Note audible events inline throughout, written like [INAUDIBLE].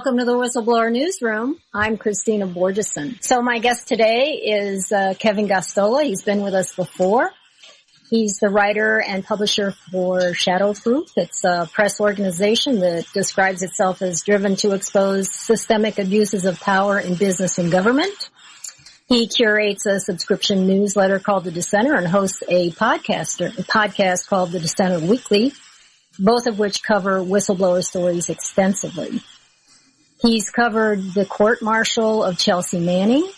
Welcome to the Whistleblower Newsroom. I'm Kristina Borjesson. So my guest today is uh, Kevin Gosztola. He's been with us before. He's the writer and publisher for Shadowproof. It's a press organization that describes itself as driven to expose systemic abuses of power in business and government. He curates a subscription newsletter called The Dissenter and hosts a podcaster, a podcast called The Dissenter Weekly, both of which cover whistleblower stories extensively. He's covered the court martial of Chelsea Manning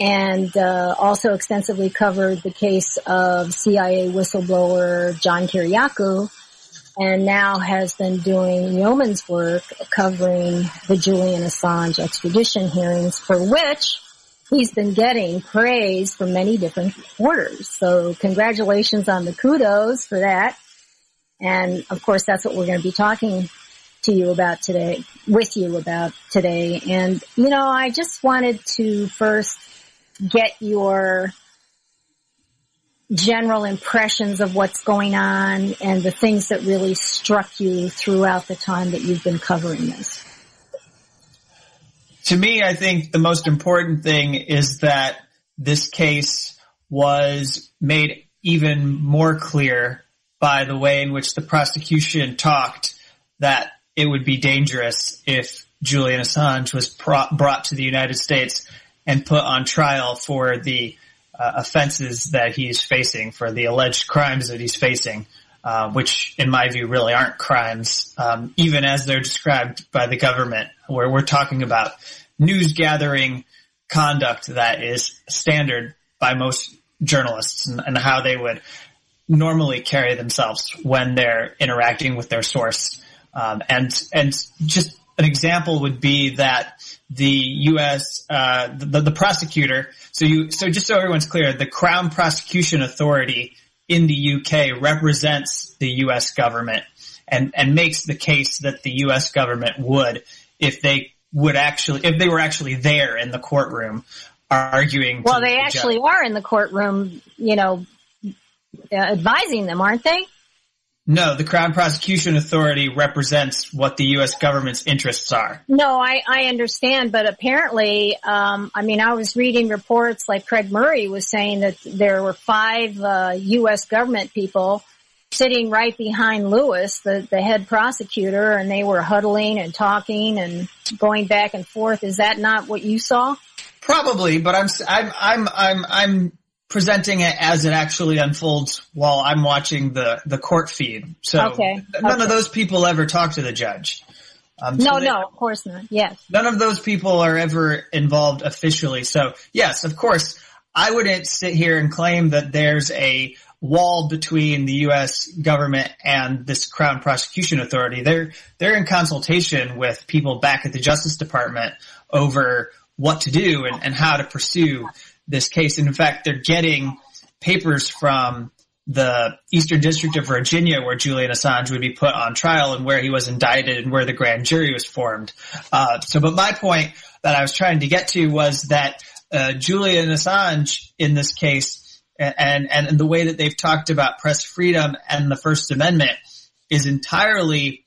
and uh, also extensively covered the case of CIA whistleblower John Kiriakou and now has been doing yeoman's work covering the Julian Assange extradition hearings for which he's been getting praise from many different quarters. So congratulations on the kudos for that. And of course, that's what we're going to be talking to you about today, with you about today. And, you know, I just wanted to first get your general impressions of what's going on and the things that really struck you throughout the time that you've been covering this to me, I think the most important thing is that this case was made even more clear by the way in which the prosecution talked that it would be dangerous if Julian Assange was pro- brought to the United States and put on trial for the uh, offenses that he's facing, for the alleged crimes that he's facing, uh, which in my view really aren't crimes, um, even as they're described by the government, where we're talking about news gathering conduct that is standard by most journalists and, and, how they would normally carry themselves when they're interacting with their source. Um, and and just an example would be that the U.S. Uh, the, the prosecutor. So you so just so everyone's clear, the Crown Prosecution Authority in the UK represents the U.S. government and and makes the case that the U.S. government would if they would actually, if they were actually there in the courtroom arguing. Well, they the actually judge. are in the courtroom, you know, advising them, aren't they? No, the Crown Prosecution Authority represents what the U.S. government's interests are. No, I, I understand, but apparently, um, I mean, I was reading reports like Craig Murray was saying that there were five uh, U.S. government people sitting right behind Lewis, the, the head prosecutor, and they were huddling and talking and going back and forth. Is that not what you saw? Probably, but I'm I'm I'm I'm I'm presenting it as it actually unfolds while I'm watching the the court feed. So okay. none okay. of those people ever talk to the judge. Um, no, they, no, of course not. Yes. None of those people are ever involved officially. So yes, of course, I wouldn't sit here and claim that there's a wall between the U.S. government and this Crown Prosecution Authority. They're they're in consultation with people back at the Justice Department over what to do and, and how to pursue this case. And in fact, they're getting papers from the Eastern District of Virginia where Julian Assange would be put on trial and where he was indicted and where the grand jury was formed. Uh, so, but my point that I was trying to get to was that uh, Julian Assange in this case and, and the way that they've talked about press freedom and the First Amendment is entirely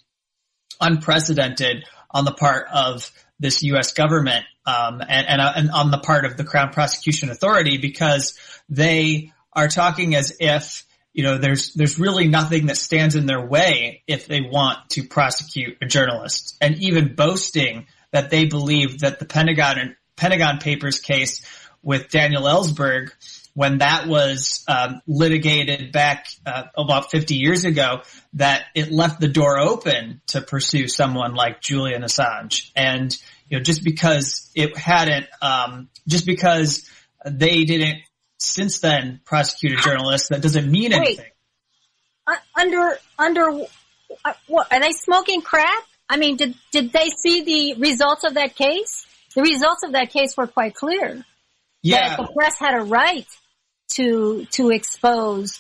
unprecedented on the part of this U.S. government um, and, and, uh, and on the part of the Crown Prosecution Authority because they are talking as if you know there's there's really nothing that stands in their way if they want to prosecute a journalist and even boasting that they believe that the Pentagon and Pentagon Papers case with Daniel Ellsberg when that was um, litigated back uh, about 50 years ago, that it left the door open to pursue someone like Julian Assange. And you know, just because it hadn't, um, just because they didn't since then prosecute a journalist, that doesn't mean Wait. anything. Uh, under under uh, what are they smoking crack? I mean, did did they see the results of that case? The results of that case were quite clear. Yeah, the press had a right to to expose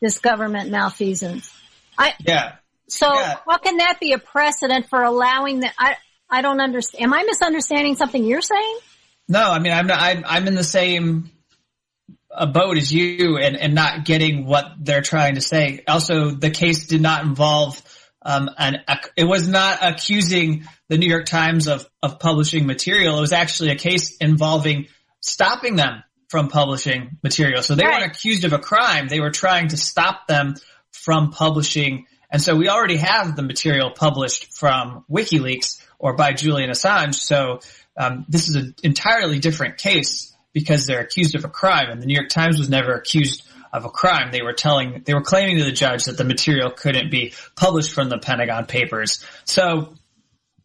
this government malfeasance. I yeah. So yeah. how can that be a precedent for allowing that? I I don't understand. Am I misunderstanding something you're saying? No, I mean I'm not, I'm I'm in the same boat as you and and not getting what they're trying to say. Also, the case did not involve um, and it was not accusing the New York Times of, of publishing material. It was actually a case involving stopping them from publishing material. So they right. weren't accused of a crime. They were trying to stop them from publishing. And so we already have the material published from WikiLeaks or by Julian Assange. So um, this is an entirely different case because they're accused of a crime and the New York Times was never accused of a crime. They were telling, they were claiming to the judge that the material couldn't be published from the Pentagon Papers. So,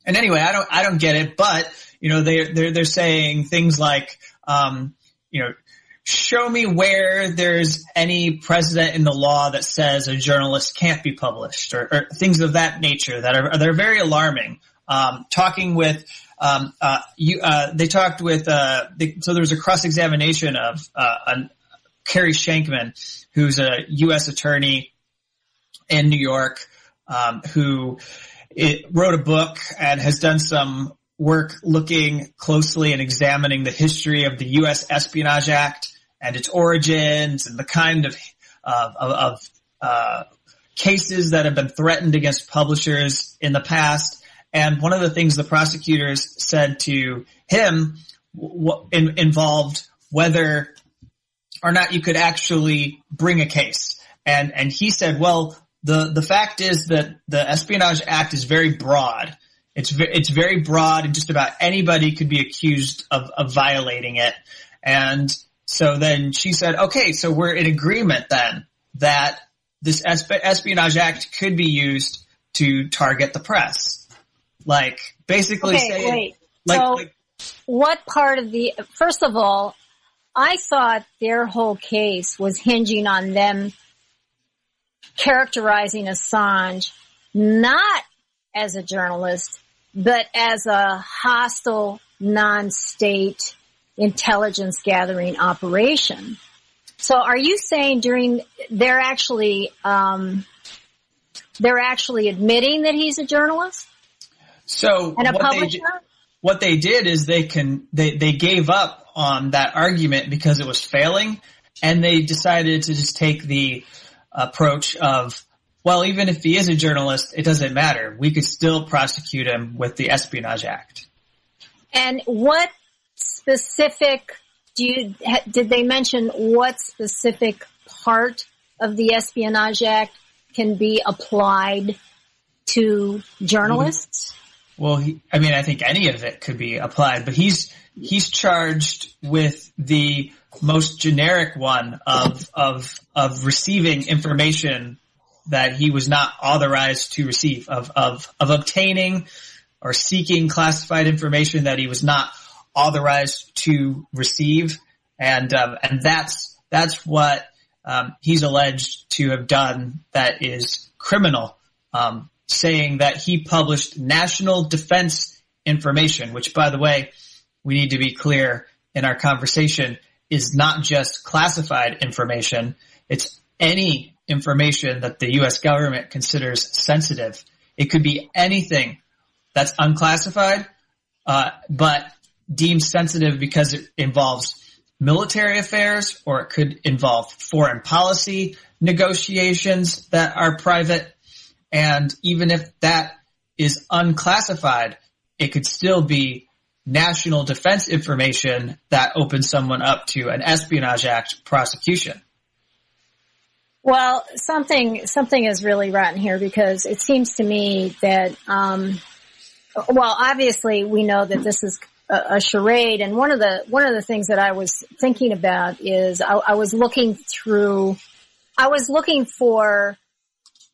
and anyway, I don't, I don't get it, but you know, they, they're, they're saying things like, um, you know, show me where there's any precedent in the law that says a journalist can't be published or, or things of that nature that are, they're very alarming. Um, talking with, um, uh, you, uh, they talked with, uh, so there was a cross examination of, uh, Carey Shenkman, who's a U.S. attorney in New York, um, who wrote a book and has done some work looking closely and examining the history of the U.S. Espionage Act and its origins and the kind of of, of uh, cases that have been threatened against publishers in the past. And one of the things the prosecutors said to him w- in, involved whether or not you could actually bring a case. And, and he said, well, the, the fact is that the Espionage Act is very broad. It's, it's very broad and just about anybody could be accused of, of violating it. And so then she said, okay, so we're in agreement then that this Espionage Act could be used to target the press. Like basically okay, saying, wait. like, so like, what part of the, first of all, I thought their whole case was hinging on them characterizing Assange not as a journalist, but as a hostile non-state intelligence gathering operation. So are you saying during, they're actually, um, they're actually admitting that he's a journalist? So and a publisher? They, what they did is they can, they, they gave up on that argument because it was failing and they decided to just take the approach of, well, even if he is a journalist, it doesn't matter. We could still prosecute him with the Espionage Act. And what specific do you, did they mention what specific part of the Espionage Act can be applied to mm-hmm. journalists? Well, he, I mean, I think any of it could be applied, but he's he's charged with the most generic one of of of receiving information that he was not authorized to receive of of of obtaining or seeking classified information that he was not authorized to receive. And um, and that's that's what um, he's alleged to have done that is criminal. Um, saying that he published national defense information which by the way we need to be clear in our conversation is not just classified information. It's any information that the U.S. government considers sensitive. It could be anything that's unclassified, uh, but deemed sensitive because it involves military affairs or it could involve foreign policy negotiations that are private. And even if that is unclassified, it could still be national defense information that opens someone up to an Espionage Act prosecution. Well, something something is really rotten here because it seems to me that, um, well, obviously we know that this is a, a, charade, and one of the one of the things that I was thinking about is I, I was looking through, I was looking for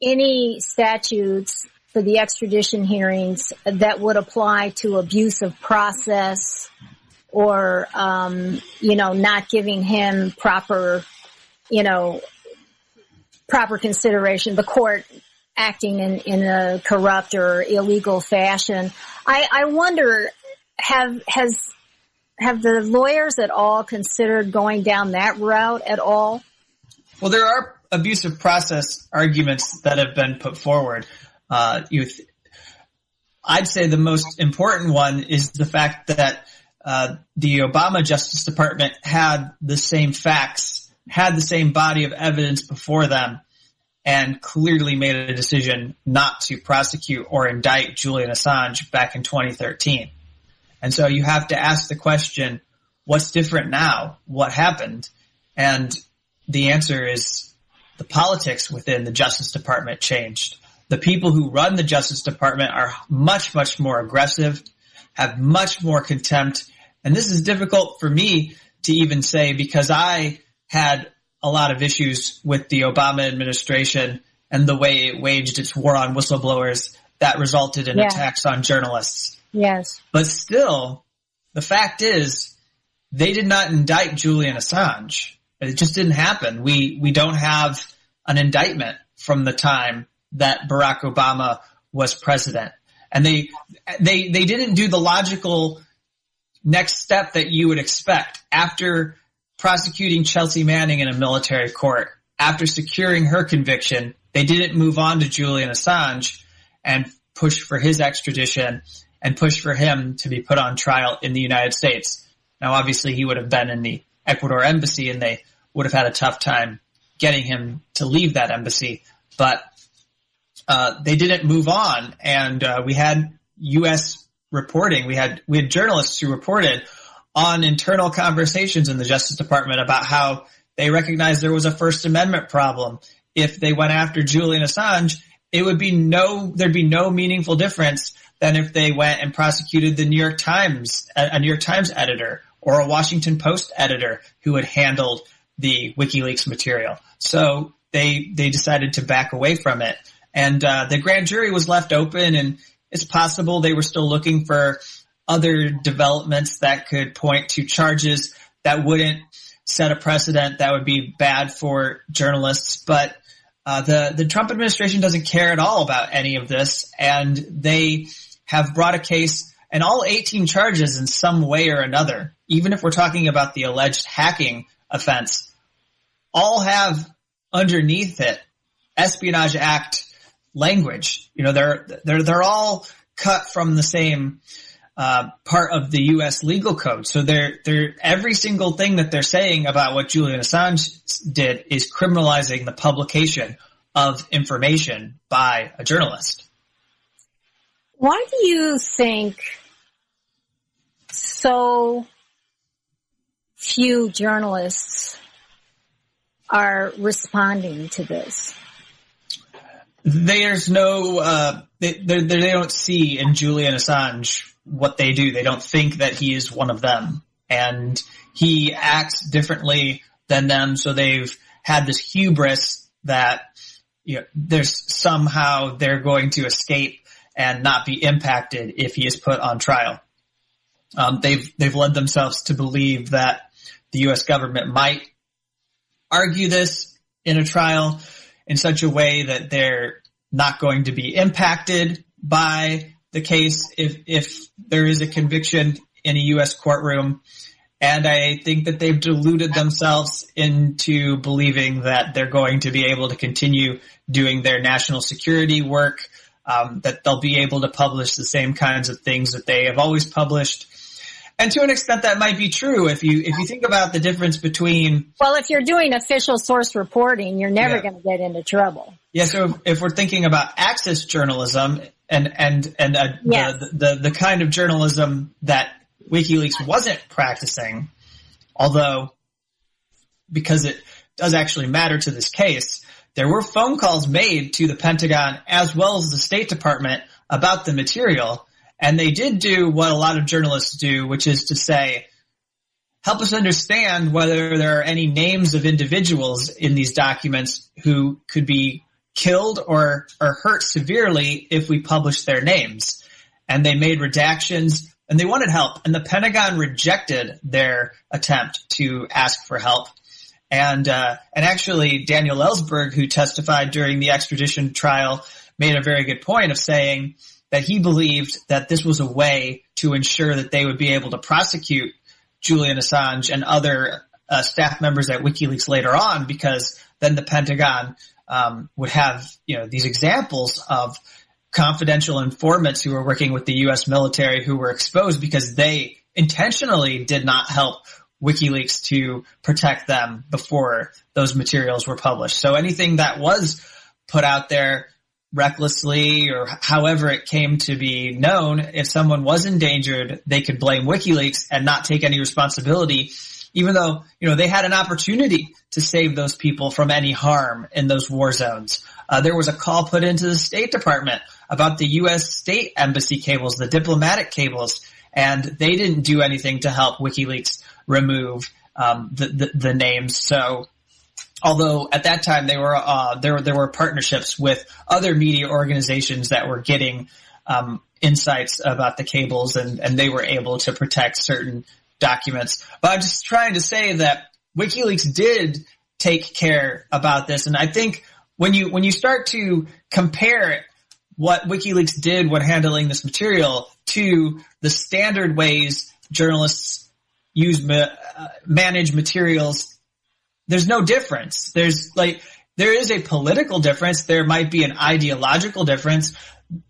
any statutes for the extradition hearings that would apply to abuse of process or, um, you know, not giving him proper, you know, proper consideration, the court acting in, in a corrupt or illegal fashion. I, I wonder, have, has, have the lawyers at all considered going down that route at all? Well, there are abuse of process arguments that have been put forward uh, youth. I'd say the most important one is the fact that uh, the Obama Justice Department had the same facts, had the same body of evidence before them, and clearly made a decision not to prosecute or indict Julian Assange back in 2013. And so you have to ask the question, what's different now? What happened? And the answer is the politics within the Justice Department changed. The people who run the Justice Department are much, much more aggressive, have much more contempt. And this is difficult for me to even say because I had a lot of issues with the Obama administration and the way it waged its war on whistleblowers that resulted in yeah. attacks on journalists. Yes. But still, the fact is, they did not indict Julian Assange. It just didn't happen. We, we don't have an indictment from the time that Barack Obama was president. And they, they, they didn't do the logical next step that you would expect after prosecuting Chelsea Manning in a military court. After securing her conviction, they didn't move on to Julian Assange and push for his extradition and push for him to be put on trial in the United States. Now, obviously, he would have been in the Ecuador embassy and they would have had a tough time getting him to leave that embassy, but uh, they didn't move on, and uh, we had U.S. reporting. We had we had journalists who reported on internal conversations in the Justice Department about how they recognized there was a First Amendment problem. If they went after Julian Assange, it would be no there'd be no meaningful difference than if they went and prosecuted the New York Times, a New York Times editor or a Washington Post editor who had handled the WikiLeaks material. So they they decided to back away from it, and uh, the grand jury was left open, and it's possible they were still looking for other developments that could point to charges that wouldn't set a precedent that would be bad for journalists, but. Uh, the the Trump administration doesn't care at all about any of this, and they have brought a case and all 18 charges in some way or another. Even if we're talking about the alleged hacking offense, all have underneath it Espionage Act language. You know, they're they're they're all cut from the same uh, part of the U.S. legal code. So they're they're every single thing that they're saying about what Julian Assange did is criminalizing the publication of information by a journalist. Why do you think so few journalists are responding to this? There's no, uh, they, they, they don't see in Julian Assange what they do. They don't think that he is one of them. And he acts differently than them, so they've had this hubris that you know, there's somehow they're going to escape and not be impacted if he is put on trial. Um, they've they've led themselves to believe that the U.S. government might argue this in a trial in such a way that they're not going to be impacted by the case if, if there is a conviction in a U.S. courtroom. And I think that they've deluded themselves into believing that they're going to be able to continue doing their national security work, um, that they'll be able to publish the same kinds of things that they have always published and to an extent that might be true if you if you think about the difference between well if you're doing official source reporting you're never yeah. going to get into trouble yeah so if we're thinking about access journalism and and and uh, yes. the, the the kind of journalism that WikiLeaks wasn't practicing although because it does actually matter to this case there were phone calls made to the Pentagon as well as the State Department about the material and they did do what a lot of journalists do, which is to say, help us understand whether there are any names of individuals in these documents who could be killed or, or hurt severely if we publish their names. And they made redactions and they wanted help and the Pentagon rejected their attempt to ask for help. And, uh, and actually Daniel Ellsberg, who testified during the extradition trial, made a very good point of saying, that he believed that this was a way to ensure that they would be able to prosecute Julian Assange and other uh, staff members at WikiLeaks later on, because then the Pentagon um, would have you know these examples of confidential informants who were working with the U.S. military who were exposed because they intentionally did not help WikiLeaks to protect them before those materials were published. So anything that was put out there recklessly or however it came to be known, if someone was endangered, they could blame WikiLeaks and not take any responsibility, even though, you know, they had an opportunity to save those people from any harm in those war zones. Uh, there was a call put into the State Department about the U.S. state embassy cables, the diplomatic cables, and they didn't do anything to help WikiLeaks remove um, the, the, the names. So although at that time they were uh, there there were partnerships with other media organizations that were getting um, insights about the cables and and they were able to protect certain documents. But I'm just trying to say that WikiLeaks did take care about this, and I think when you when you start to compare what WikiLeaks did when handling this material to the standard ways journalists use ma- uh, manage materials there's no difference. There's like, there is a political difference. There might be an ideological difference.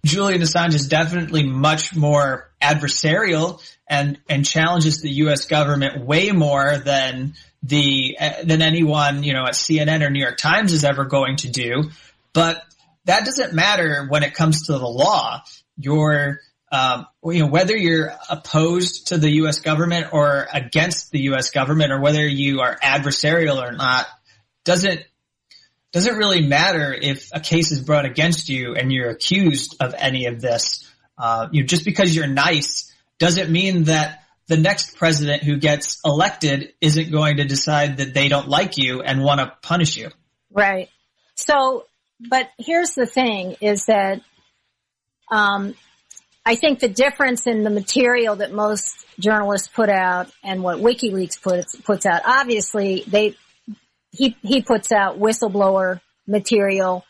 Julian Assange is definitely much more adversarial and, and challenges the U.S. government way more than the, uh, than anyone, you know, at CNN or New York Times is ever going to do. But that doesn't matter when it comes to the law. Your um, you know, whether you're opposed to the U.S. government or against the U.S. government, or whether you are adversarial or not, doesn't doesn't really matter if a case is brought against you and you're accused of any of this. Uh, you know, just because you're nice doesn't mean that the next president who gets elected isn't going to decide that they don't like you and want to punish you. Right. So, but here's the thing: is that um, I think the difference in the material that most journalists put out and what WikiLeaks puts puts out, obviously they he he puts out whistleblower material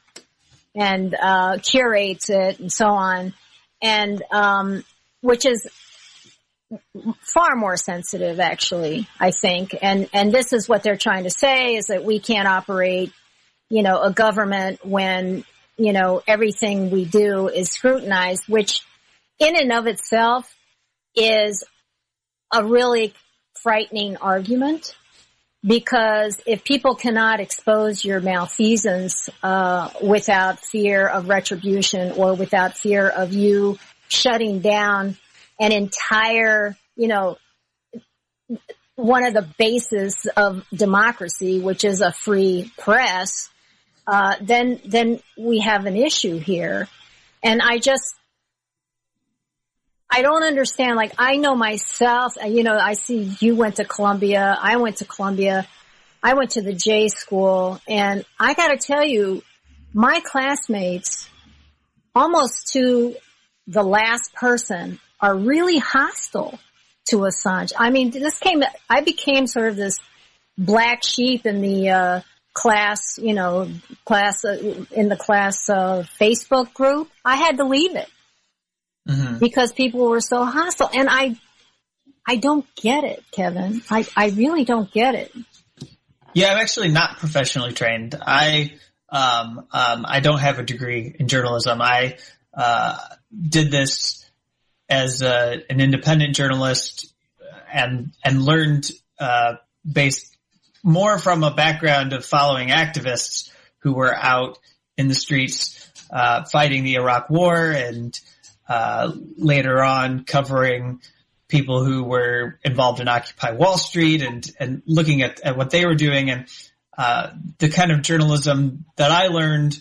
and uh, curates it and so on, and um, which is far more sensitive actually i think. And and this is what they're trying to say is that we can't operate you know a government when you know everything we do is scrutinized which in and of itself is a really frightening argument because if people cannot expose your malfeasance uh, without fear of retribution or without fear of you shutting down an entire, you know, one of the bases of democracy, which is a free press, uh, then then we have an issue here. And I just I don't understand. Like, I know myself, you know, I see you went to Columbia. I went to Columbia. I went to the J school and I gotta tell you, my classmates, almost to the last person, are really hostile to Assange. I mean, this came, I became sort of this black sheep in the, uh, class, you know, class, uh, in the class, uh, Facebook group. I had to leave it mm-hmm. because people were so hostile. And I, I don't get it, Kevin. I, I really don't get it. Yeah, I'm actually not professionally trained. I, um, um, I don't have a degree in journalism. I, uh, did this as a, an independent journalist and, and learned, uh, based more from a background of following activists who were out in the streets, uh, fighting the Iraq war and, uh, later on covering people who were involved in Occupy Wall Street and, and looking at, at what they were doing. And, uh, the kind of journalism that I learned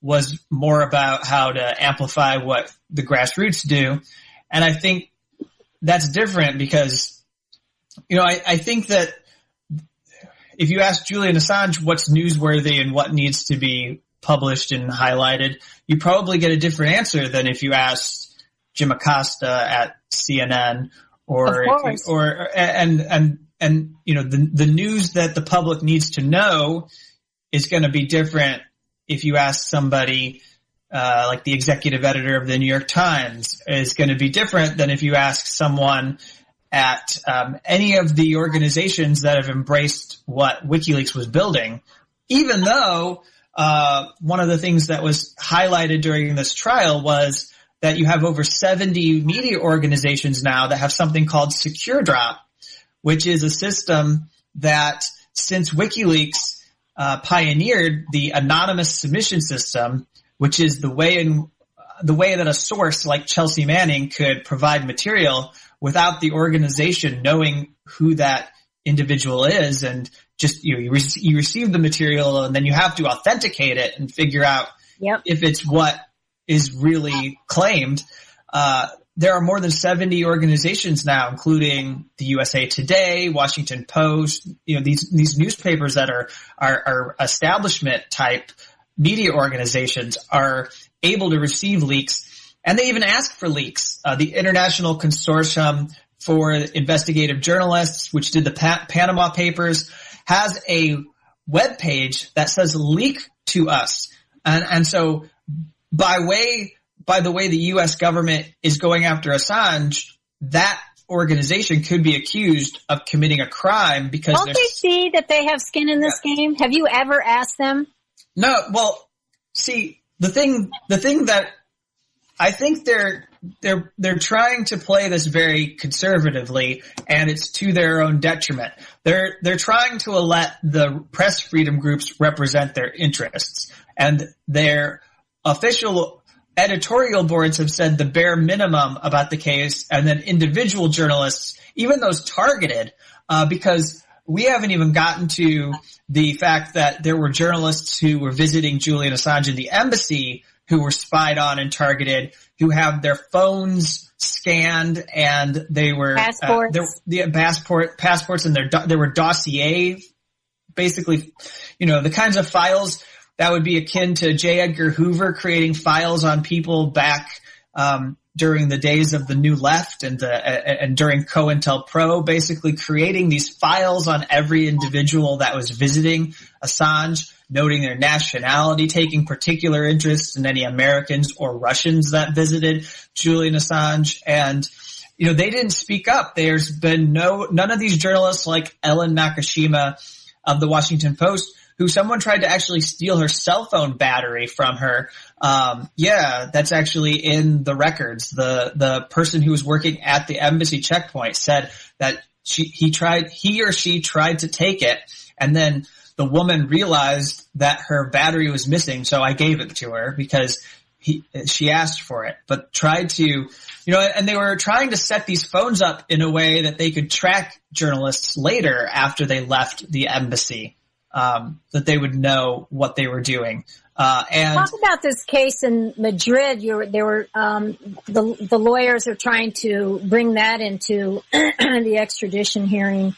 was more about how to amplify what the grassroots do. And I think that's different because, you know, I, I think that if you ask Julian Assange what's newsworthy and what needs to be published and highlighted, you probably get a different answer than if you ask Jim Acosta at CNN or or and and and you know the the news that the public needs to know is going to be different if you ask somebody uh, like the executive editor of the New York Times is going to be different than if you ask someone at um, any of the organizations that have embraced what WikiLeaks was building, even though uh, one of the things that was highlighted during this trial was that you have over 70 media organizations now that have something called SecureDrop, which is a system that since WikiLeaks, uh, pioneered the anonymous submission system, which is the way in the way that a source like Chelsea Manning could provide material without the organization knowing who that individual is and just you know, you, re- you receive the material and then you have to authenticate it and figure out yep. if it's what is really claimed. Uh, there are more than 70 organizations now, including the USA Today, Washington Post, you know, these, these newspapers that are, are, are establishment type media organizations are able to receive leaks and they even ask for leaks. Uh, the International Consortium for Investigative Journalists, which did the pa- Panama Papers, has a web page that says leak to us. And, and so by way, by the way the U.S. government is going after Assange, that organization could be accused of committing a crime because don't they see that they have skin in this yeah. game? Have you ever asked them? No. Well, see, the thing, the thing that I think they're they're they're trying to play this very conservatively, and it's to their own detriment. They're they're trying to let the press freedom groups represent their interests, and their official editorial boards have said the bare minimum about the case, and then individual journalists, even those targeted, uh, because we haven't even gotten to the fact that there were journalists who were visiting Julian Assange in the embassy who were spied on and targeted, who have their phones scanned and they were uh, passports, uh, the passport passports and their there were dossier, basically, you know, the kinds of files that would be akin to J. Edgar Hoover creating files on people back um, during the days of the New Left and uh, and during COINTELPRO, basically creating these files on every individual that was visiting Assange noting their nationality, taking particular interest in any Americans or Russians that visited Julian Assange. And, you know, they didn't speak up. There's been no, none of these journalists like Ellen Nakashima of the Washington Post who someone tried to actually steal her cell phone battery from her. Um, yeah, that's actually in the records. The, the person who was working at the embassy checkpoint said that she, he tried, he or she tried to take it and then the woman realized that her battery was missing, so I gave it to her because he, she asked for it, but tried to, you know, and they were trying to set these phones up in a way that they could track journalists later after they left the embassy, um, that they would know what they were doing. Uh, and talk about this case in Madrid. You were, there were um, the the lawyers are trying to bring that into [CLEARS THROAT] the extradition hearing.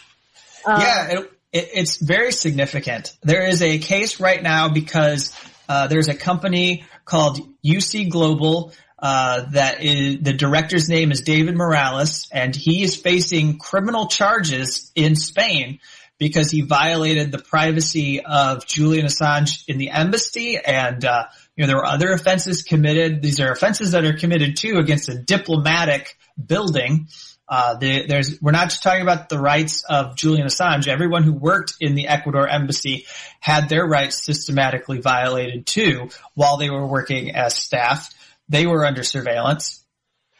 Uh, yeah, it, it, it's very significant. There is a case right now because uh, there's a company called UC Global uh, that is the director's name is David Morales, and he is facing criminal charges in Spain because he violated the privacy of Julian Assange in the embassy, and uh, you know there were other offenses committed. These are offenses that are committed too against a diplomatic building. Uh, the, there's, we're not just talking about the rights of Julian Assange. Everyone who worked in the Ecuador embassy had their rights systematically violated too while they were working as staff. They were under surveillance.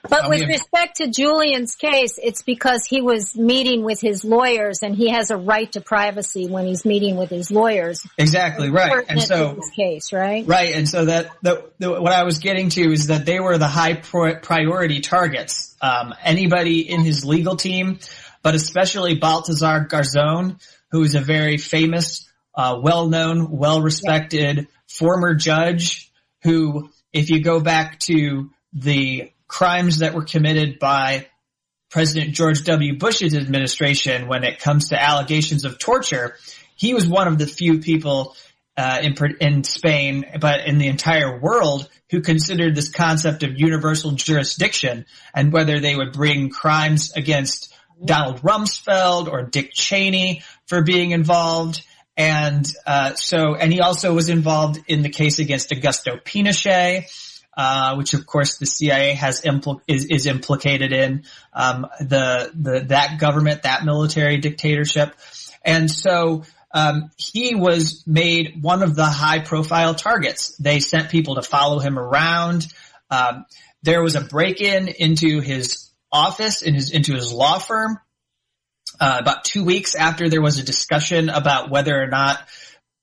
But with respect to Julian's case, it's because he was meeting with his lawyers and he has a right to privacy when he's meeting with his lawyers. Exactly, right. And so, case, right? Right. And so that, the, the, what I was getting to is that they were the high priority targets. Um, anybody in his legal team, but especially Baltasar Garzón, who is a very famous, uh, well-known, well-respected yeah. former judge who, if you go back to the crimes that were committed by President George W. Bush's administration when it comes to allegations of torture. He was one of the few people uh, in in Spain, but in the entire world, who considered this concept of universal jurisdiction and whether they would bring crimes against Donald Rumsfeld or Dick Cheney for being involved. And uh, so, and he also was involved in the case against Augusto Pinochet uh, which of course the CIA has impl- is, is implicated in um, the the that government, that military dictatorship, and so um, he was made one of the high profile targets. They sent people to follow him around. Um, there was a break in into his office in his into his law firm uh, about two weeks after there was a discussion about whether or not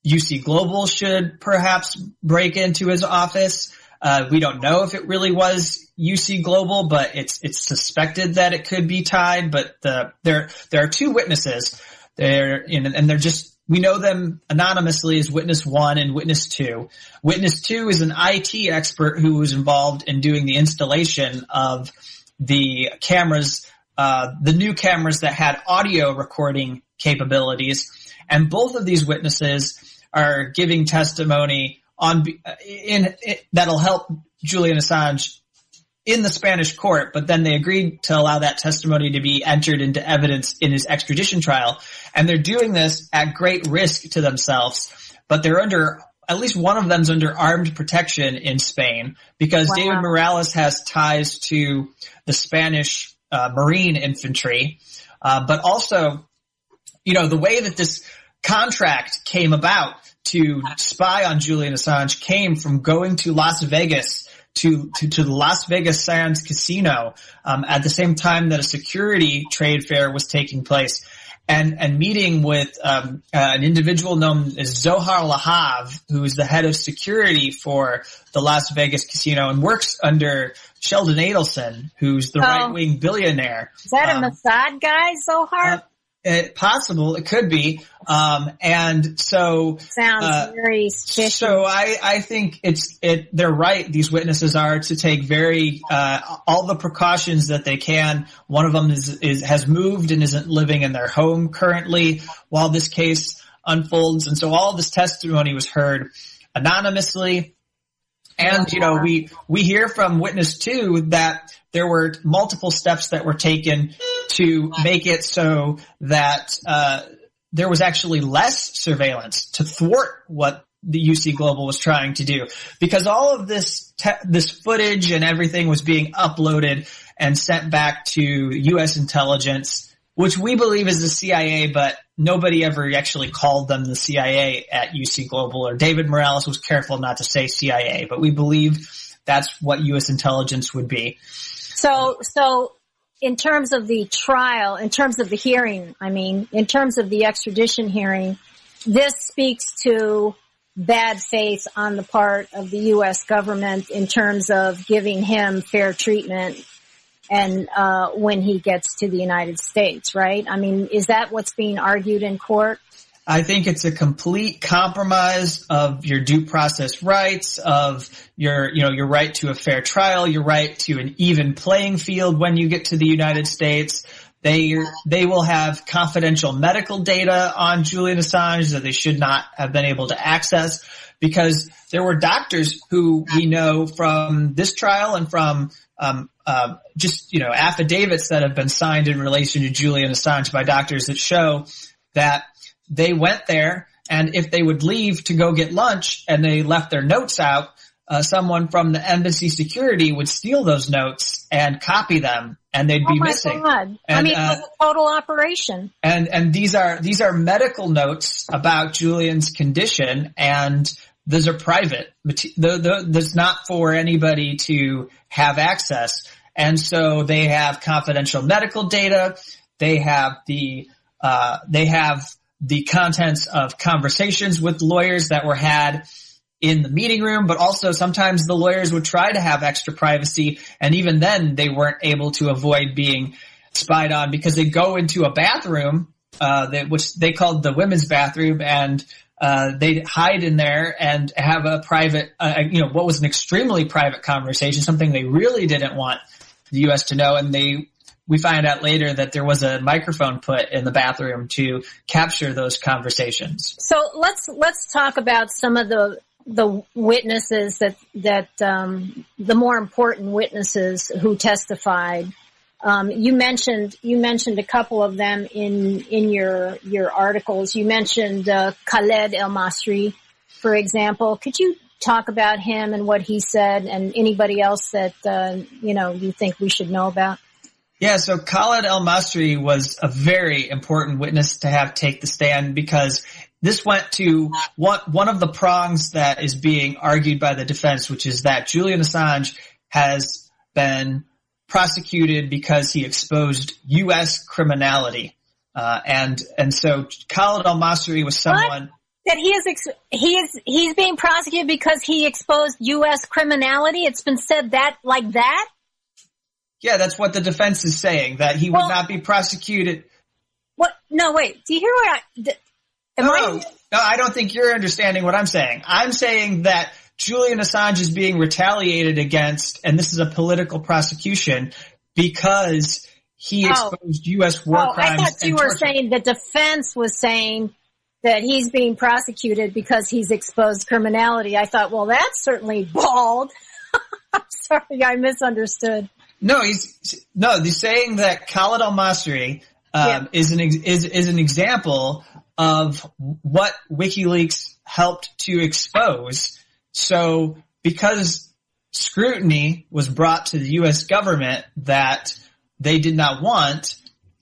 UC Global should perhaps break into his office. Uh, we don't know if it really was UC Global, but it's it's suspected that it could be tied. But the, there there are two witnesses there, and they're just we know them anonymously as Witness One and Witness Two. Witness Two is an IT expert who was involved in doing the installation of the cameras, uh, the new cameras that had audio recording capabilities, and both of these witnesses are giving testimony on in, that'll help Julian Assange in the Spanish court, but then they agreed to allow that testimony to be entered into evidence in his extradition trial. And they're doing this at great risk to themselves, but they're under, at least one of them's under armed protection in Spain because wow. David Morales has ties to the Spanish uh, Marine infantry. Uh, but also, you know, the way that this contract came about to spy on Julian Assange came from going to Las Vegas to, to, to the Las Vegas Sands Casino um, at the same time that a security trade fair was taking place. And, and meeting with um, uh, an individual known as Zohar Lahav, who is the head of security for the Las Vegas casino and works under Sheldon Adelson, who's the oh. right wing billionaire. Is that um, a Mossad guy, Zohar? Uh, it, possible. It could be. Um, and so sounds uh, very fishy. So I, I think it's it. They're right. These witnesses are to take very uh, all the precautions that they can. One of them is is has moved and isn't living in their home currently while this case unfolds. And so all this testimony was heard anonymously. And you know, we we hear from witness two that there were multiple steps that were taken to make it so that uh, there was actually less surveillance to thwart what the UC Global was trying to do, because all of this te- this footage and everything was being uploaded and sent back to U.S. intelligence, which we believe is the CIA, but nobody ever actually called them the CIA at UC Global, or David Morales was careful not to say CIA, but we believe that's what U.S. intelligence would be. So, so in terms of the trial, in terms of the hearing, I mean, in terms of the extradition hearing, this speaks to bad faith on the part of the U.S. government in terms of giving him fair treatment and uh, when he gets to the United States, right? I mean, is that what's being argued in court? I think it's a complete compromise of your due process rights, of your, you know, your right to a fair trial, your right to an even playing field when you get to the United States. They, they will have confidential medical data on Julian Assange that they should not have been able to access because there were doctors who we know from this trial and from um, uh, just you know affidavits that have been signed in relation to Julian Assange by doctors that show that they went there and if they would leave to go get lunch and they left their notes out, uh, someone from the embassy security would steal those notes and copy them and they'd oh be missing. God. And, I mean, uh, total operation. And, and these are, these are medical notes about Julian's condition and those are private. That's not for anybody to have access. And so they have confidential medical data. They have the, uh, they have the contents of conversations with lawyers that were had in the meeting room, but also sometimes the lawyers would try to have extra privacy and even then they weren't able to avoid being spied on because they go into a bathroom, uh, which they called the women's bathroom and uh, they'd hide in there and have a private, uh, you know, what was an extremely private conversation, something they really didn't want the U.S. to know, and they we find out later that there was a microphone put in the bathroom to capture those conversations. So let's let's talk about some of the the witnesses that that um, the more important witnesses who testified. Um, you mentioned you mentioned a couple of them in in your your articles. You mentioned uh, Khaled El Masri, for example. Could you talk about him and what he said, and anybody else that uh, you know you think we should know about? Yeah, so Khaled El Masri was a very important witness to have take the stand because this went to one, one of the prongs that is being argued by the defense, which is that Julian Assange has been prosecuted because he exposed U.S. criminality. Uh, and, and so Khaled El Masri was someone. What? that he is ex- he is he's being prosecuted because he exposed U.S. criminality. It's been said that like that. Yeah, that's what the defense is saying that he well, would not be prosecuted. What? No, wait. Do you hear what I? Am no, I? No, I don't think you're understanding what I'm saying. I'm saying that Julian Assange is being retaliated against, and this is a political prosecution because he oh. exposed oh. U.S. war oh, crimes. I thought you were torture. saying the defense was saying that he's being prosecuted because he's exposed criminality. I thought, well, that's certainly bald. [LAUGHS] I'm sorry, I misunderstood. No, he's no. He's saying that Khaled El Masri um, yeah. is an is is an example of what WikiLeaks helped to expose. So, because scrutiny was brought to the U.S. government that they did not want,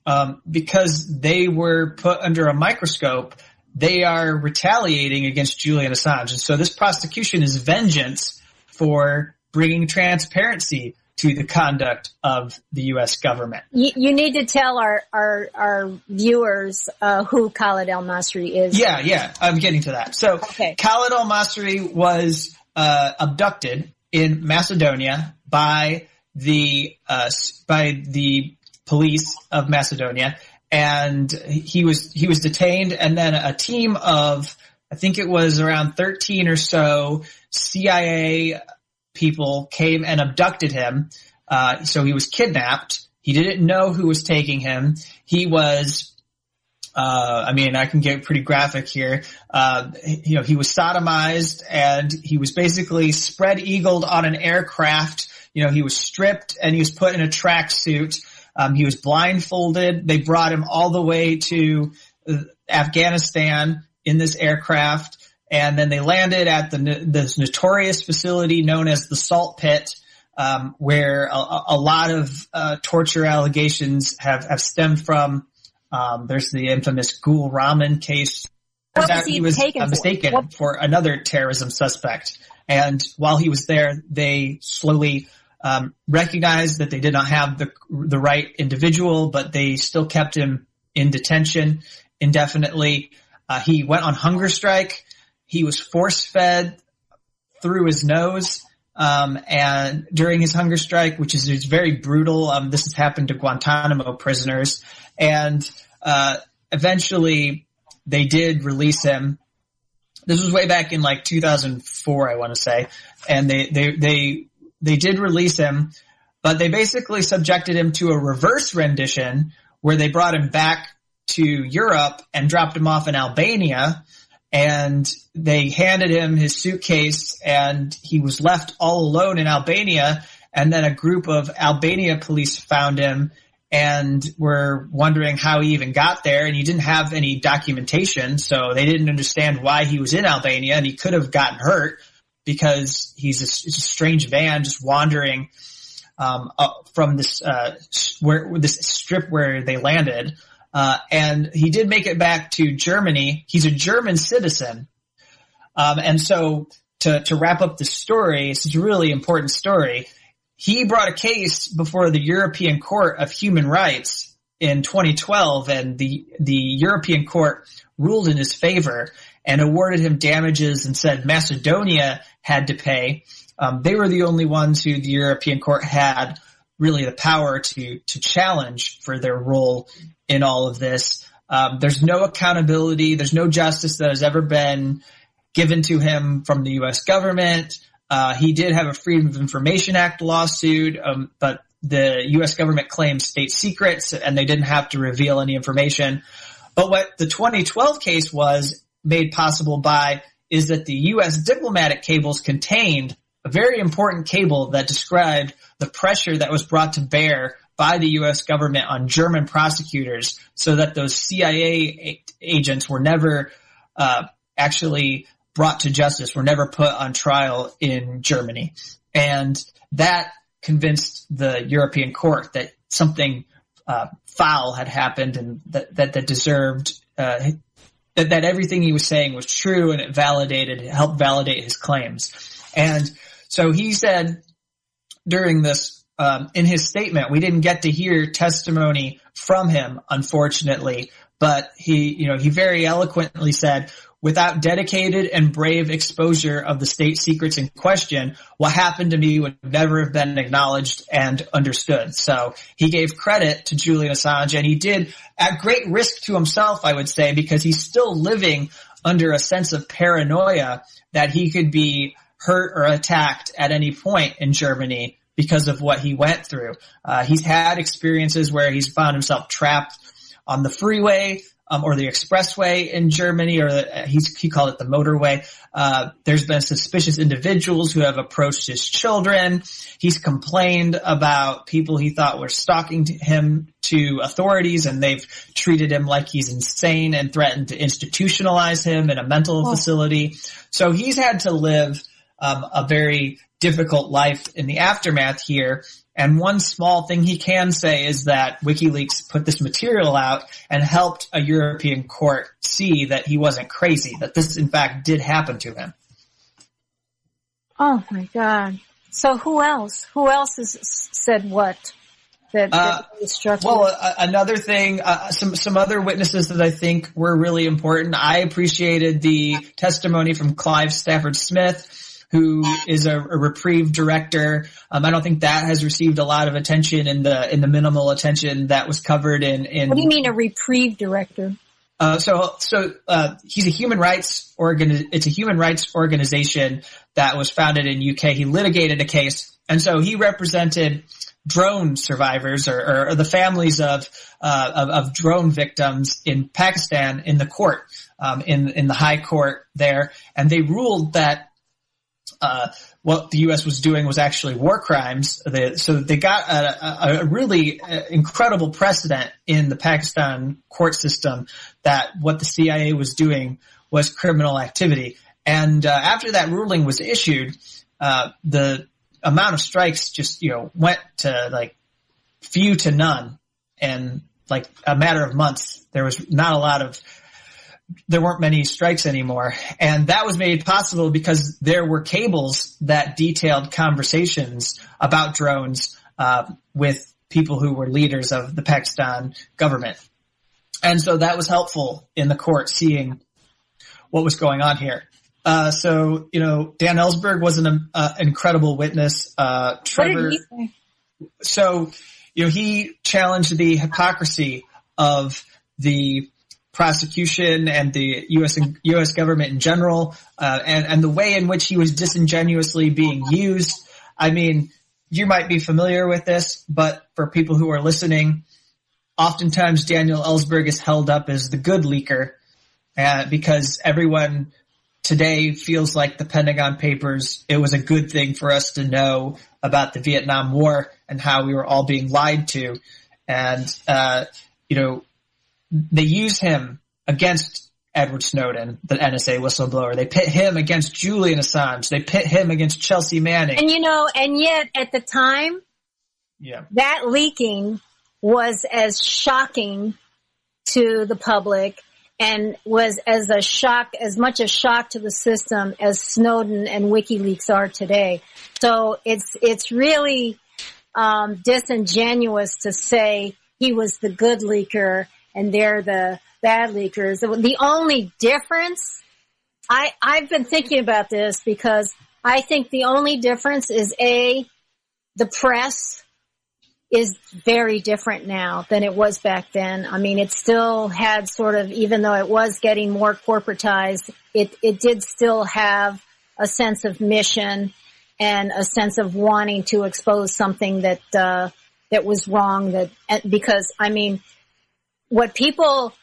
um, because they were put under a microscope, they are retaliating against Julian Assange. And so this prosecution is vengeance for bringing transparency to the conduct of the U.S. government. You, you need to tell our our, our viewers uh, who Khaled El Masri is. Yeah, yeah, I'm getting to that. So okay. Khaled El Masri was uh, abducted in Macedonia by the uh, by the police of Macedonia, and he was he was detained, and then a team of I think it was around 13 or so CIA people came and abducted him. Uh, so he was kidnapped. He didn't know who was taking him. He was, uh, I mean, I can get pretty graphic here. Uh, you know, he was sodomized and he was basically spread eagled on an aircraft. You know, he was stripped and he was put in a tracksuit. Um, he was blindfolded. They brought him all the way to uh, Afghanistan in this aircraft and then they landed at the this notorious facility known as the Salt Pit, um, where a, a, lot of uh, torture allegations have, have stemmed from. Um, there's the infamous Gul Rahman case. What was he, he was uh, mistaken for? for another terrorism suspect, and while he was there, they slowly um, recognized that they did not have the the right individual, but they still kept him in detention indefinitely. Uh, he went on hunger strike. He was force fed through his nose. Um, and during his hunger strike, which is, is very brutal, um, this has happened to Guantanamo prisoners. And, uh, eventually they did release him. This was way back in like 2004, I want to say. And they, they, they, they did release him, but they basically subjected him to a reverse rendition where they brought him back to Europe and dropped him off in Albania and they handed him his suitcase and he was left all alone in Albania. And then a group of Albania police found him and were wondering how he even got there and he didn't have any documentation. So they didn't understand why he was in Albania and he could have gotten hurt because he's a, a strange van just wandering um, from this uh, where this strip where they landed. Uh, and he did make it back to Germany. He's a German citizen. Um, and so to, to wrap up the story, it's a really important story. He brought a case before the European Court of Human Rights in 2012 and the, the European Court ruled in his favor and awarded him damages and said Macedonia had to pay. Um, they were the only ones who the European Court had really the power to to challenge for their role in all of this. Um, there's no accountability. There's no justice that has ever been given to him from the U.S. government. Uh, he did have a Freedom of Information Act lawsuit, um, but the U.S. government claims state secrets and they didn't have to reveal any information. But what the 2012 case was made possible by is that the U.S. diplomatic cables contained a very important cable that described the pressure that was brought to bear by the U.S. government on German prosecutors so that those CIA agents were never uh, actually brought to justice, were never put on trial in Germany. And that convinced the European court that something uh, foul had happened and that, that, that deserved uh, that, that everything he was saying was true and it validated, it helped validate his claims. And so he said during this, um, in his statement, we didn't get to hear testimony from him, unfortunately, but he, you know, he very eloquently said, without dedicated and brave exposure of the state secrets in question, what happened to me would never have been acknowledged and understood. So he gave credit to Julian Assange and he did at great risk to himself, I would say, because he's still living under a sense of paranoia that he could be hurt or attacked at any point in Germany because of what he went through. Uh, he's had experiences where he's found himself trapped on the freeway um, or the expressway in Germany, or the, he called it the motorway. Uh, there's been suspicious individuals who have approached his children. He's complained about people he thought were stalking to him to authorities, and they've treated him like he's insane and threatened to institutionalize him in a mental oh. facility. So he's had to live um, a very difficult life in the aftermath here. And one small thing he can say is that WikiLeaks put this material out and helped a European court see that he wasn't crazy, that this in fact did happen to him. Oh my God. So who else? Who else has said what? That, that uh, well, uh, another thing, uh, some some other witnesses that I think were really important. I appreciated the testimony from Clive Stafford Smith, who is a, a reprieve director. Um, I don't think that has received a lot of attention in the in the minimal attention that was covered in. in what do you mean a reprieve director? Uh, so, so uh, he's a human rights organ. It's a human rights organization that was founded in UK. He litigated a case, and so he represented drone survivors or, or the families of, uh, of, of drone victims in Pakistan in the court, um, in in the high court there, and they ruled that uh, what the U.S. was doing was actually war crimes. They, so they got a, a, a really uh, incredible precedent in the Pakistan court system that what the CIA was doing was criminal activity. And uh, after that ruling was issued, uh, the amount of strikes just you know went to like few to none, and like a matter of months, there was not a lot of there weren't many strikes anymore. And that was made possible because there were cables that detailed conversations about drones uh, with people who were leaders of the Pakistan government. And so that was helpful in the court seeing what was going on here. Uh, so, you know, Dan Ellsberg was an uh, incredible witness. Uh, Trevor, so, you know, he challenged the hypocrisy of the prosecution and the U.S. U.S. government in general, uh, and and the way in which he was disingenuously being used. I mean, you might be familiar with this, but for people who are listening, oftentimes Daniel Ellsberg is held up as the good leaker uh, because everyone today feels like the Pentagon Papers. It was a good thing for us to know about the Vietnam War and how we were all being lied to, and uh, you know they use him against Edward Snowden, the NSA whistleblower. They pit him against Julian Assange. They pit him against Chelsea Manning. And you know, and yet at the time, yeah, that leaking was as shocking to the public and was as a shock, as much a shock to the system as Snowden and WikiLeaks are today. So it's, it's really, um, disingenuous to say he was the good leaker and they're the bad leakers. The only difference, I, I've been thinking about this because I think the only difference is A, the press is very different now than it was back then. I mean, it still had sort of, even though it was getting more corporatized, it, it did still have a sense of mission and a sense of wanting to expose something that, uh, that was wrong that, because I mean, what people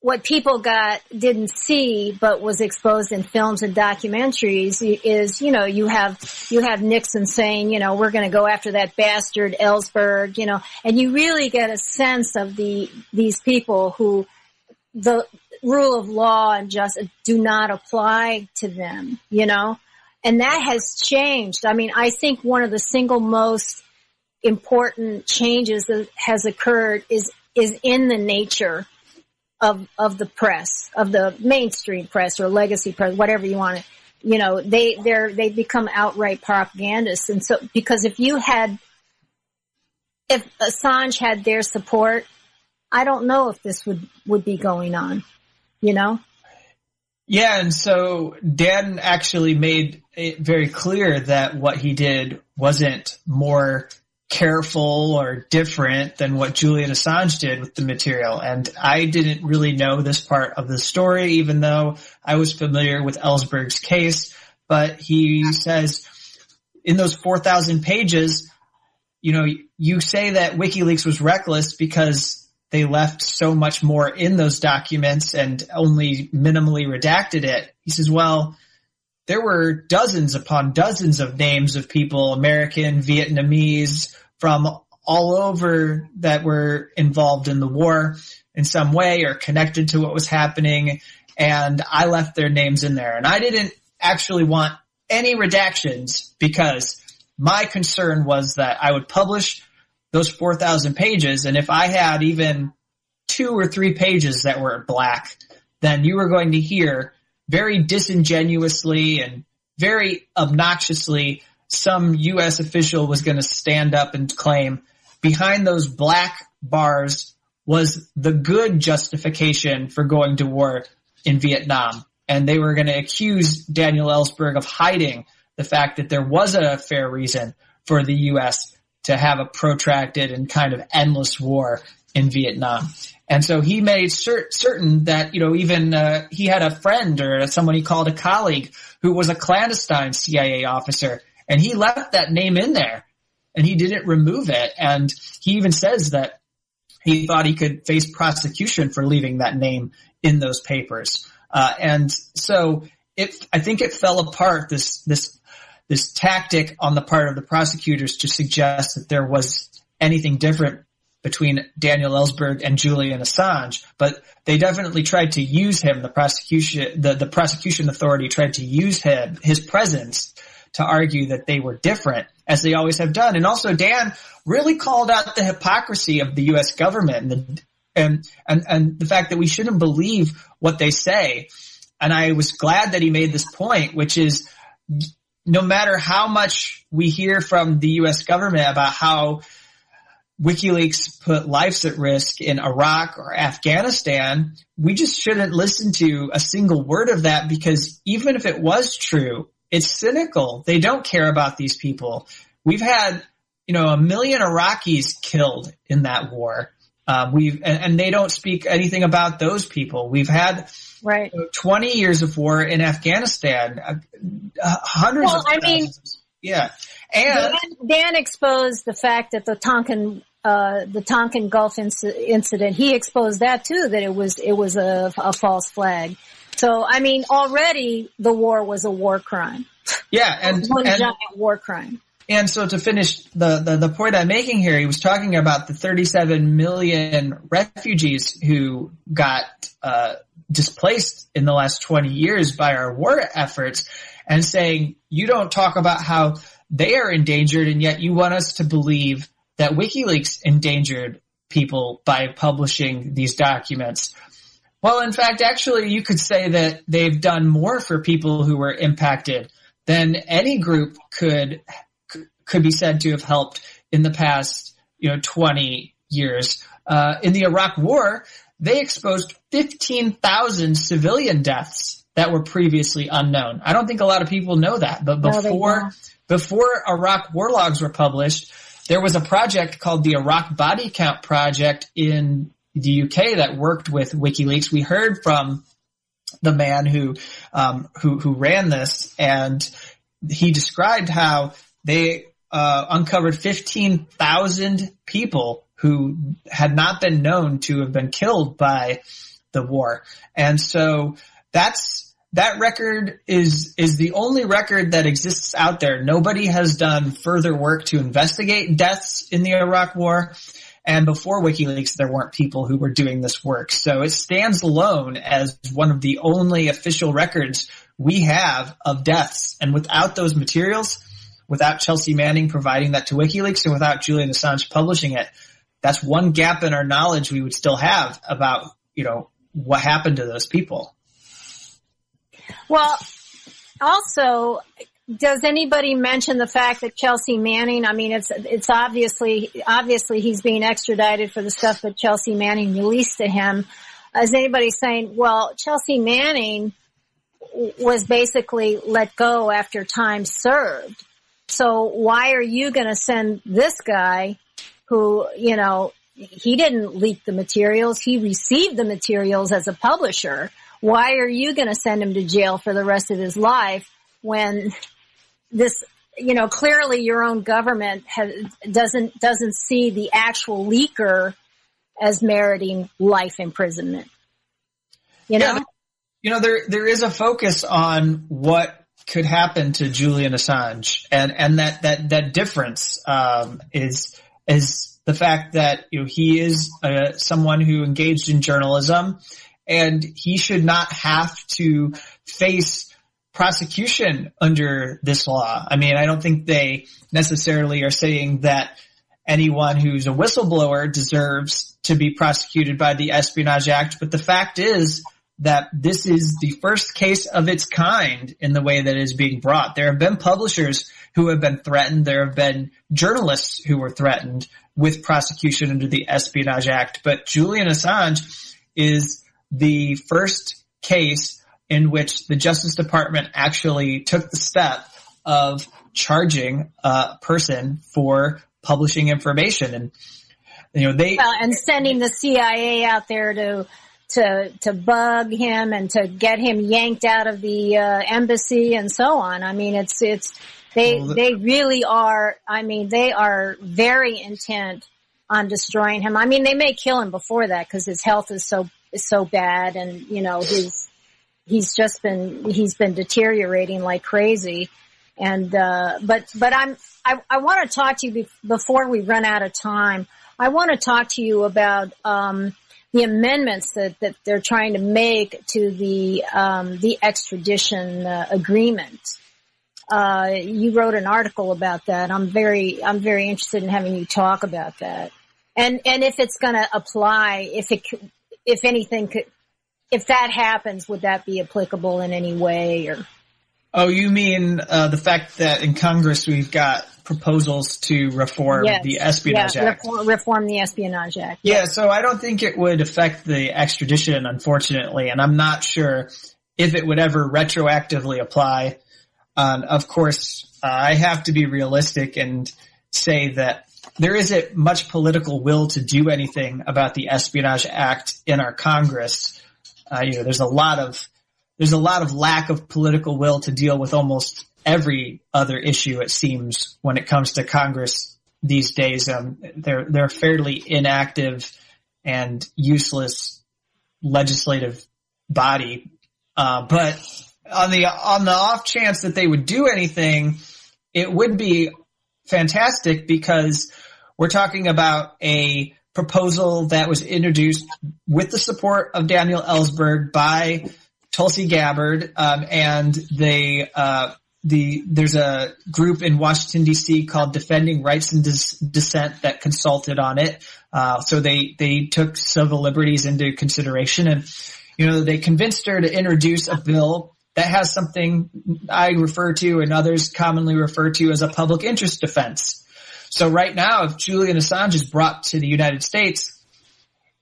what people got didn't see but was exposed in films and documentaries is you know you have you have Nixon saying you know we're going to go after that bastard Ellsberg you know and you really get a sense of the these people who the rule of law and justice do not apply to them you know? And that has changed. I mean I think one of the single most important changes that has occurred is is in the nature of of the press, of the mainstream press or legacy press, whatever you want to, you know, they they're they become outright propagandists. And so because if you had if Assange had their support, I don't know if this would, would be going on, you know? Yeah, and so Dan actually made it very clear that what he did wasn't more careful or different than what Julian Assange did with the material. And I didn't really know this part of the story, even though I was familiar with Ellsberg's case. But he says in those 4,000 pages, you know, you say that WikiLeaks was reckless because they left so much more in those documents and only minimally redacted it. He says, well, there were dozens upon dozens of names of people, American, Vietnamese, from all over that were involved in the war in some way or connected to what was happening. And I left their names in there and I didn't actually want any redactions because my concern was that I would publish those 4,000 pages. And if I had even two or three pages that were black, then you were going to hear very disingenuously and very obnoxiously some U.S. official was going to stand up and claim behind those black bars was the good justification for going to war in Vietnam. And they were going to accuse Daniel Ellsberg of hiding the fact that there was a fair reason for the U.S to have a protracted and kind of endless war in Vietnam. And so he made cer- certain that, you know, even uh, he had a friend or someone he called a colleague who was a clandestine CIA officer and he left that name in there and he didn't remove it. And he even says that he thought he could face prosecution for leaving that name in those papers. Uh, and so it, I think it fell apart, this, this this tactic on the part of the prosecutors to suggest that there was anything different between Daniel Ellsberg and Julian Assange, but they definitely tried to use him. The prosecution, the, the prosecution authority tried to use him, his presence to argue that they were different as they always have done. And also Dan really called out the hypocrisy of the U.S. government and the, and, and, and the fact that we shouldn't believe what they say. And I was glad that he made this point, which is no matter how much we hear from the U.S. government about how WikiLeaks put lives at risk in Iraq or Afghanistan, we just shouldn't listen to a single word of that because even if it was true, it's cynical. They don't care about these people. We've had, you know, a million Iraqis killed in that war. Uh, we've, and, and, they don't speak anything about those people. We've had right 20 years of war in Afghanistan, uh, uh hundreds well, of I mean, yeah. And Dan, Dan, exposed the fact that the Tonkin, uh, the Tonkin Gulf inc- incident, he exposed that too, that it was, it was a, a false flag. So, I mean, already the war was a war crime. Yeah, and one and, giant war crime. And so to finish the, the, the point I'm making here, he was talking about the 37 million refugees who got uh, displaced in the last 20 years by our war efforts and saying you don't talk about how they are endangered and yet you want us to believe that WikiLeaks endangered people by publishing these documents. Well, in fact, actually you could say that they've done more for people who were impacted than any group could could be said to have helped in the past, you know, 20 years. Uh, in the Iraq War, they exposed 15,000 civilian deaths that were previously unknown. I don't think a lot of people know that, but before, no, before Iraq war logs were published, there was a project called the Iraq Body Count Project in the UK that worked with WikiLeaks. We heard from the man who, um, who, who ran this and he described how they uh, uncovered 15,000 people who had not been known to have been killed by the war. And so that's, that record is, is the only record that exists out there. Nobody has done further work to investigate deaths in the Iraq war. And before WikiLeaks, there weren't people who were doing this work. So it stands alone as one of the only official records we have of deaths. And without those materials, without Chelsea Manning providing that to WikiLeaks and without Julian Assange publishing it, that's one gap in our knowledge we would still have about, you know, what happened to those people. Well, also, does anybody mention the fact that Chelsea Manning? I mean, it's it's obviously obviously he's being extradited for the stuff that Chelsea Manning released to him. Is anybody saying, well, Chelsea Manning was basically let go after time served? So why are you going to send this guy who, you know, he didn't leak the materials. He received the materials as a publisher. Why are you going to send him to jail for the rest of his life when this, you know, clearly your own government has, doesn't, doesn't see the actual leaker as meriting life imprisonment? You know? Yeah, you know, there, there is a focus on what could happen to Julian Assange and, and that, that, that difference, um, is, is the fact that, you know, he is uh, someone who engaged in journalism and he should not have to face prosecution under this law. I mean, I don't think they necessarily are saying that anyone who's a whistleblower deserves to be prosecuted by the Espionage Act, but the fact is that this is the first case of its kind in the way that it is being brought. There have been publishers who have been threatened. There have been journalists who were threatened with prosecution under the Espionage Act, but Julian Assange is the first case in which the Justice Department actually took the step of charging a person for publishing information and you know they well, and sending the CIA out there to to to bug him and to get him yanked out of the uh, embassy and so on. I mean, it's it's they they really are. I mean, they are very intent on destroying him. I mean, they may kill him before that because his health is so is so bad, and you know he's he's just been he's been deteriorating like crazy. And uh, but but I'm I, I want to talk to you be- before we run out of time. I want to talk to you about. Um, the amendments that, that they're trying to make to the um, the extradition uh, agreement. Uh, you wrote an article about that. I'm very I'm very interested in having you talk about that, and and if it's going to apply, if it if anything could, if that happens, would that be applicable in any way or? Oh, you mean uh, the fact that in Congress we've got proposals to reform yes. the Espionage yeah, Act. Reform, reform, the Espionage Act. Yeah, so I don't think it would affect the extradition, unfortunately, and I'm not sure if it would ever retroactively apply. Um, of course, uh, I have to be realistic and say that there isn't much political will to do anything about the Espionage Act in our Congress. Uh, you know, there's a lot of there's a lot of lack of political will to deal with almost every other issue, it seems, when it comes to Congress these days. Um, they're, they're fairly inactive and useless legislative body. Uh, but on the, on the off chance that they would do anything, it would be fantastic because we're talking about a proposal that was introduced with the support of Daniel Ellsberg by Tulsi Gabbard, um, and they uh, the there's a group in Washington D.C. called Defending Rights and Dis- Dissent that consulted on it. Uh, so they they took civil liberties into consideration, and you know they convinced her to introduce a bill that has something I refer to and others commonly refer to as a public interest defense. So right now, if Julian Assange is brought to the United States,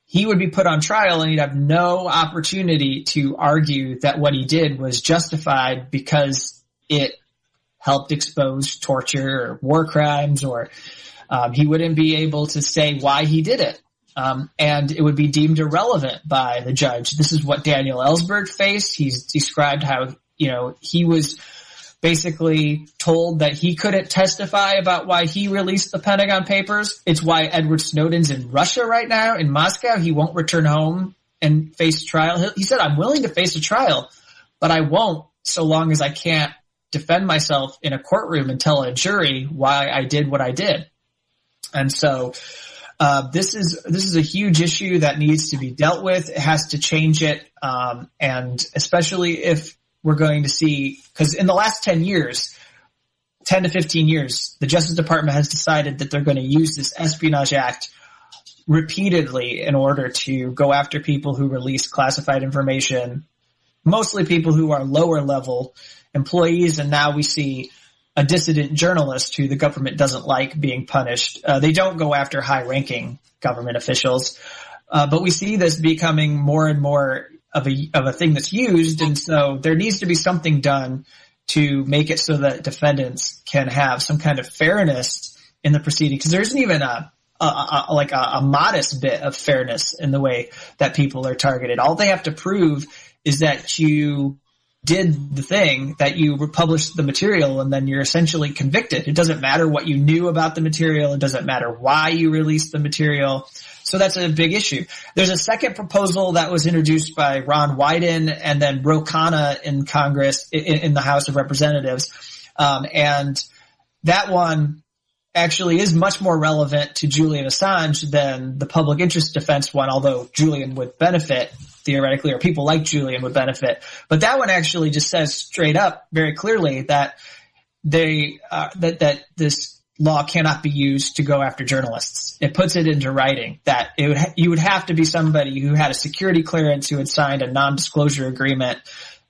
he would be put on trial and he'd have no opportunity to argue that what he did was justified because it helped expose torture or war crimes or um, he wouldn't be able to say why he did it. Um, and it would be deemed irrelevant by the judge. This is what Daniel Ellsberg faced. He's described how, you know, he was basically told that he couldn't testify about why he released the Pentagon Papers. It's why Edward Snowden's in Russia right now, in Moscow. He won't return home and face trial. He said, I'm willing to face a trial, but I won't so long as I can't defend myself in a courtroom and tell a jury why I did what I did. And so, uh, this is this is a huge issue that needs to be dealt with. It has to change it, um, and especially if we're going to see because in the last ten years, ten to fifteen years, the Justice Department has decided that they're going to use this Espionage Act repeatedly in order to go after people who release classified information mostly people who are lower level employees. And now we see a dissident journalist who the government doesn't like being punished. Uh, they don't go after high ranking government officials. Uh, but we see this becoming more and more of a, of a thing that's used. And so there needs to be something done to make it so that defendants can have some kind of fairness in the proceeding. Cause there isn't even a, a, a like a, a modest bit of fairness in the way that people are targeted. All they have to prove is that you did the thing that you published the material and then you're essentially convicted. It doesn't matter what you knew about the material. It doesn't matter why you released the material. So that's a big issue. There's a second proposal that was introduced by Ron Wyden and then Ro Khanna in Congress, in, in the House of Representatives. Um, and that one actually is much more relevant to Julian Assange than the public interest defense one, although Julian would benefit theoretically, or people like Julian would benefit. But that one actually just says straight up very clearly that they, uh, that, that this law cannot be used to go after journalists. It puts it into writing that it would, ha- you would have to be somebody who had a security clearance who had signed a non-disclosure agreement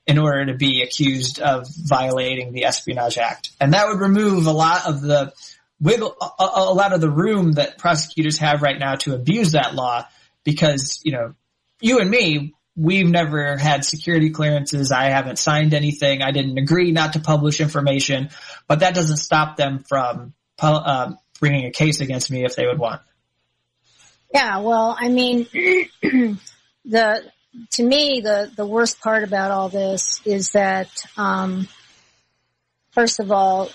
in order to be accused of violating the Espionage Act. And that would remove a lot of the wiggle, a, a lot of the room that prosecutors have right now to abuse that law because, you know, you and me, we've never had security clearances. I haven't signed anything. I didn't agree not to publish information, but that doesn't stop them from uh, bringing a case against me if they would want. Yeah, well, I mean, [CLEARS THROAT] the to me the the worst part about all this is that um, first of all,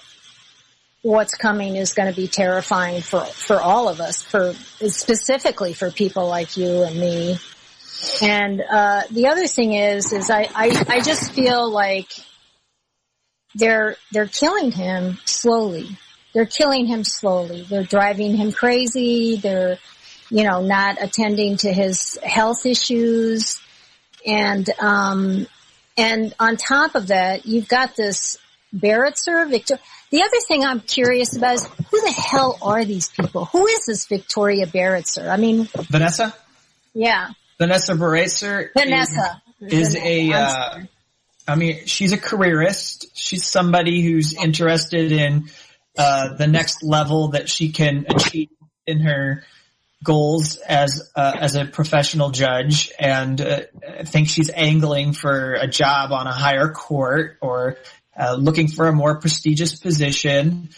what's coming is going to be terrifying for for all of us, for specifically for people like you and me. And uh, the other thing is, is I, I I just feel like they're they're killing him slowly they're killing him slowly. They're driving him crazy. They're, you know, not attending to his health issues. And, um, and on top of that, you've got this Baraitser, Victor. The other thing I'm curious about is who the hell are these people? Who is this Victoria Baraitser? I mean, Vanessa. Yeah. Vanessa Baraitser. Vanessa is, is a. Uh, I mean, she's a careerist. She's somebody who's interested in uh, the next level that she can achieve in her goals as uh, as a professional judge, and uh, I think she's angling for a job on a higher court or uh, looking for a more prestigious position.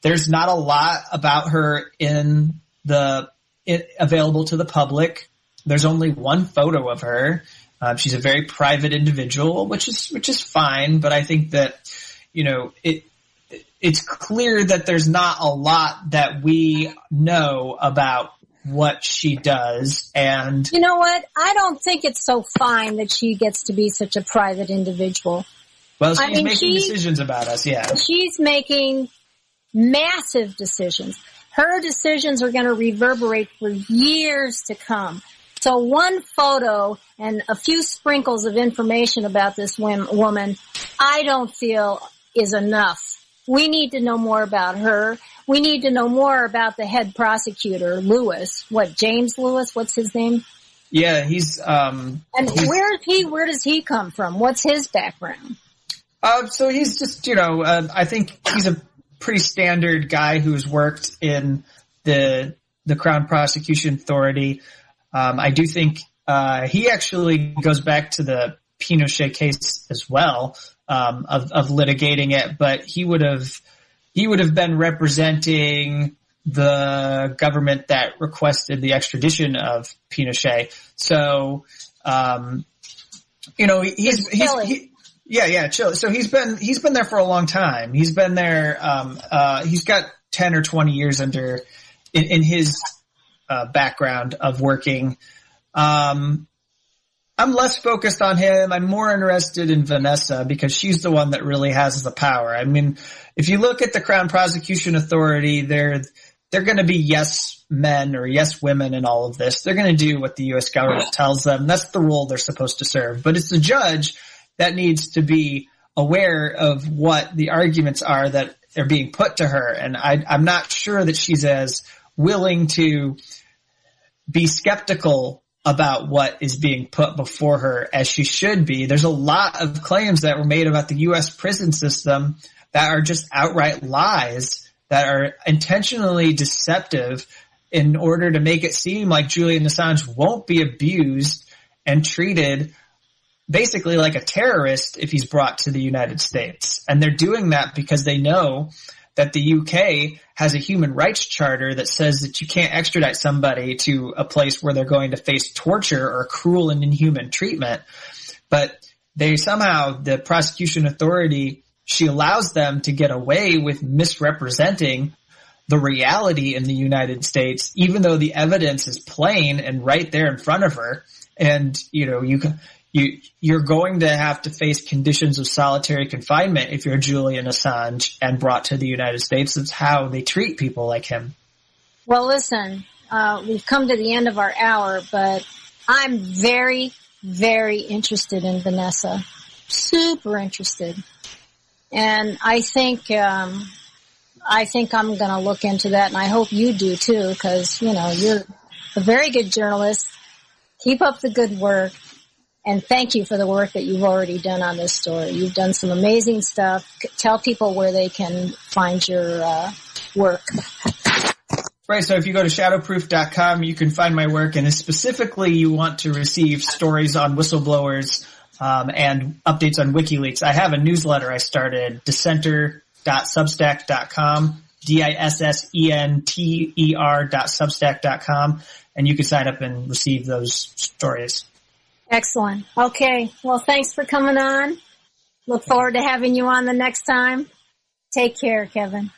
There's not a lot about her in the it, available to the public. There's only one photo of her. Um, she's a very private individual, which is which is fine, but I think that you know it it's clear that there's not a lot that we know about what she does and you know what? I don't think it's so fine that she gets to be such a private individual. Well she's I mean, making she, decisions about us yeah. she's making massive decisions. Her decisions are going to reverberate for years to come. So one photo and a few sprinkles of information about this woman i don't feel is enough we need to know more about her. We need to know more about the head prosecutor, Lewis. What, James Lewis? What's his name? Yeah, he's, um. And he's, where is he, where does he come from? What's his background? Uh, so he's just, you know, uh, I think he's a pretty standard guy who's worked in the, the Crown Prosecution Authority. Um, I do think, uh, he actually goes back to the Pinochet case as well um, of, of litigating it, but he would have he would have been representing the government that requested the extradition of Pinochet. So, um, you know, he's, he's, he, yeah, yeah, chill. So he's been, he's been there for a long time. He's been there, um, uh, he's got 10 or 20 years under, in, in his, uh, background of working. Um, I'm less focused on him. I'm more interested in Vanessa because she's the one that really has the power. I mean, if you look at the Crown Prosecution Authority, they're they're going to be yes men or yes women in all of this. They're going to do what the U.S. government tells them. That's the role they're supposed to serve. But it's the judge that needs to be aware of what the arguments are that are being put to her. And I, I'm not sure that she's as willing to be skeptical about what is being put before her as she should be. There's a lot of claims that were made about the U.S. prison system that are just outright lies that are intentionally deceptive in order to make it seem like Julian Assange won't be abused and treated basically like a terrorist if he's brought to the United States. And they're doing that because they know that the UK has a human rights charter that says that you can't extradite somebody to a place where they're going to face torture or cruel and inhuman treatment. But they somehow, the prosecution authority, she allows them to get away with misrepresenting the reality in the United States, even though the evidence is plain and right there in front of her. And, you know, you can, you you're going to have to face conditions of solitary confinement if you're Julian Assange and brought to the United States. That's how they treat people like him. Well, listen, uh, we've come to the end of our hour, but I'm very, very interested in Vanessa. Super interested, and I think um, I think I'm going to look into that, and I hope you do too, because you know you're a very good journalist. Keep up the good work and thank you for the work that you've already done on this story. You've done some amazing stuff. Tell people where they can find your uh, work. Right. So if you go to shadowproof.com, you can find my work. And specifically, you want to receive stories on whistleblowers um, and updates on WikiLeaks. I have a newsletter I started, dissenter.substack.com, D-I-S-S-E-N-T-E-R dot. And you can sign up and receive those stories. Excellent. Okay. Well, thanks for coming on. Look forward to having you on the next time. Take care, Kevin.